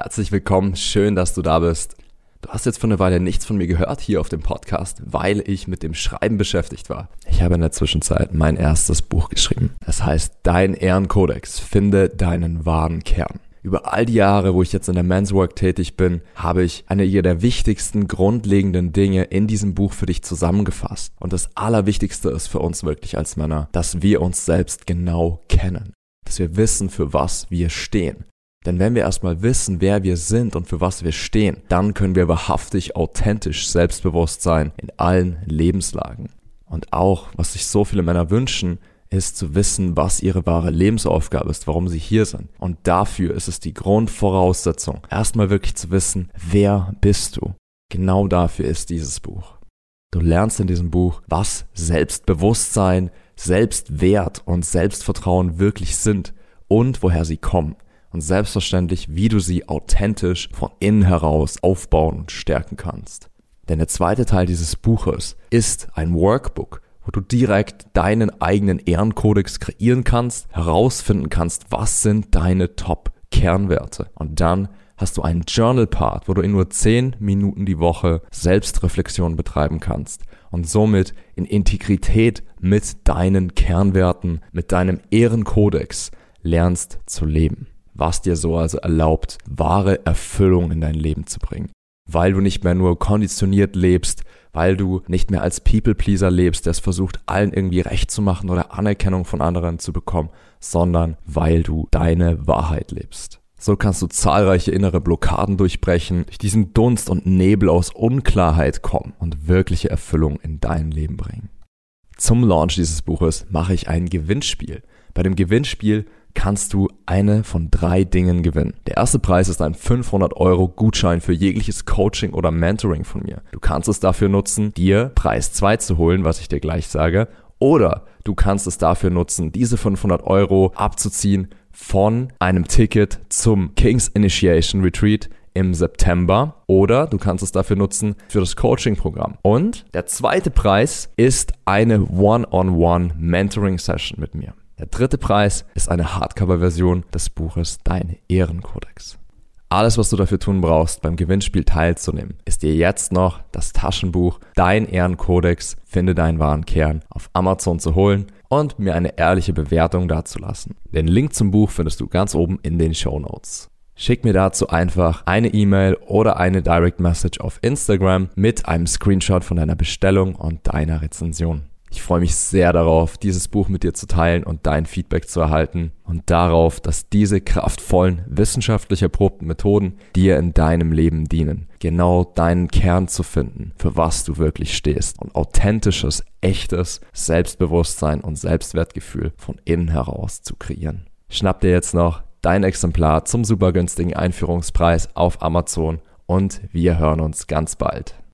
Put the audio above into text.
Herzlich willkommen, schön, dass du da bist. Du hast jetzt für eine Weile nichts von mir gehört hier auf dem Podcast, weil ich mit dem Schreiben beschäftigt war. Ich habe in der Zwischenzeit mein erstes Buch geschrieben. Das heißt Dein Ehrenkodex, finde deinen wahren Kern. Über all die Jahre, wo ich jetzt in der Men's Work tätig bin, habe ich eine der wichtigsten grundlegenden Dinge in diesem Buch für dich zusammengefasst. Und das Allerwichtigste ist für uns wirklich als Männer, dass wir uns selbst genau kennen. Dass wir wissen, für was wir stehen. Denn wenn wir erstmal wissen, wer wir sind und für was wir stehen, dann können wir wahrhaftig authentisch selbstbewusst sein in allen Lebenslagen. Und auch, was sich so viele Männer wünschen, ist zu wissen, was ihre wahre Lebensaufgabe ist, warum sie hier sind. Und dafür ist es die Grundvoraussetzung, erstmal wirklich zu wissen, wer bist du. Genau dafür ist dieses Buch. Du lernst in diesem Buch, was Selbstbewusstsein, Selbstwert und Selbstvertrauen wirklich sind und woher sie kommen und selbstverständlich, wie du sie authentisch von innen heraus aufbauen und stärken kannst. Denn der zweite Teil dieses Buches ist ein Workbook, wo du direkt deinen eigenen Ehrenkodex kreieren kannst, herausfinden kannst, was sind deine Top-Kernwerte. Und dann hast du einen Journal-Part, wo du in nur 10 Minuten die Woche Selbstreflexion betreiben kannst und somit in Integrität mit deinen Kernwerten, mit deinem Ehrenkodex lernst zu leben was dir so also erlaubt, wahre Erfüllung in dein Leben zu bringen. Weil du nicht mehr nur konditioniert lebst, weil du nicht mehr als People-Pleaser lebst, der es versucht, allen irgendwie recht zu machen oder Anerkennung von anderen zu bekommen, sondern weil du deine Wahrheit lebst. So kannst du zahlreiche innere Blockaden durchbrechen, durch diesen Dunst und Nebel aus Unklarheit kommen und wirkliche Erfüllung in dein Leben bringen. Zum Launch dieses Buches mache ich ein Gewinnspiel. Bei dem Gewinnspiel kannst du eine von drei Dingen gewinnen. Der erste Preis ist ein 500 Euro Gutschein für jegliches Coaching oder Mentoring von mir. Du kannst es dafür nutzen, dir Preis 2 zu holen, was ich dir gleich sage, oder du kannst es dafür nutzen, diese 500 Euro abzuziehen von einem Ticket zum King's Initiation Retreat im September oder du kannst es dafür nutzen für das Coaching-Programm. Und der zweite Preis ist eine One-on-One Mentoring-Session mit mir. Der dritte Preis ist eine Hardcover-Version des Buches Dein Ehrenkodex. Alles, was du dafür tun brauchst, beim Gewinnspiel teilzunehmen, ist dir jetzt noch das Taschenbuch Dein Ehrenkodex, finde deinen wahren Kern auf Amazon zu holen und mir eine ehrliche Bewertung dazulassen. Den Link zum Buch findest du ganz oben in den Show Notes. Schick mir dazu einfach eine E-Mail oder eine Direct Message auf Instagram mit einem Screenshot von deiner Bestellung und deiner Rezension. Ich freue mich sehr darauf, dieses Buch mit dir zu teilen und dein Feedback zu erhalten und darauf, dass diese kraftvollen, wissenschaftlich erprobten Methoden dir in deinem Leben dienen, genau deinen Kern zu finden, für was du wirklich stehst und authentisches, echtes Selbstbewusstsein und Selbstwertgefühl von innen heraus zu kreieren. Schnapp dir jetzt noch dein Exemplar zum super günstigen Einführungspreis auf Amazon und wir hören uns ganz bald.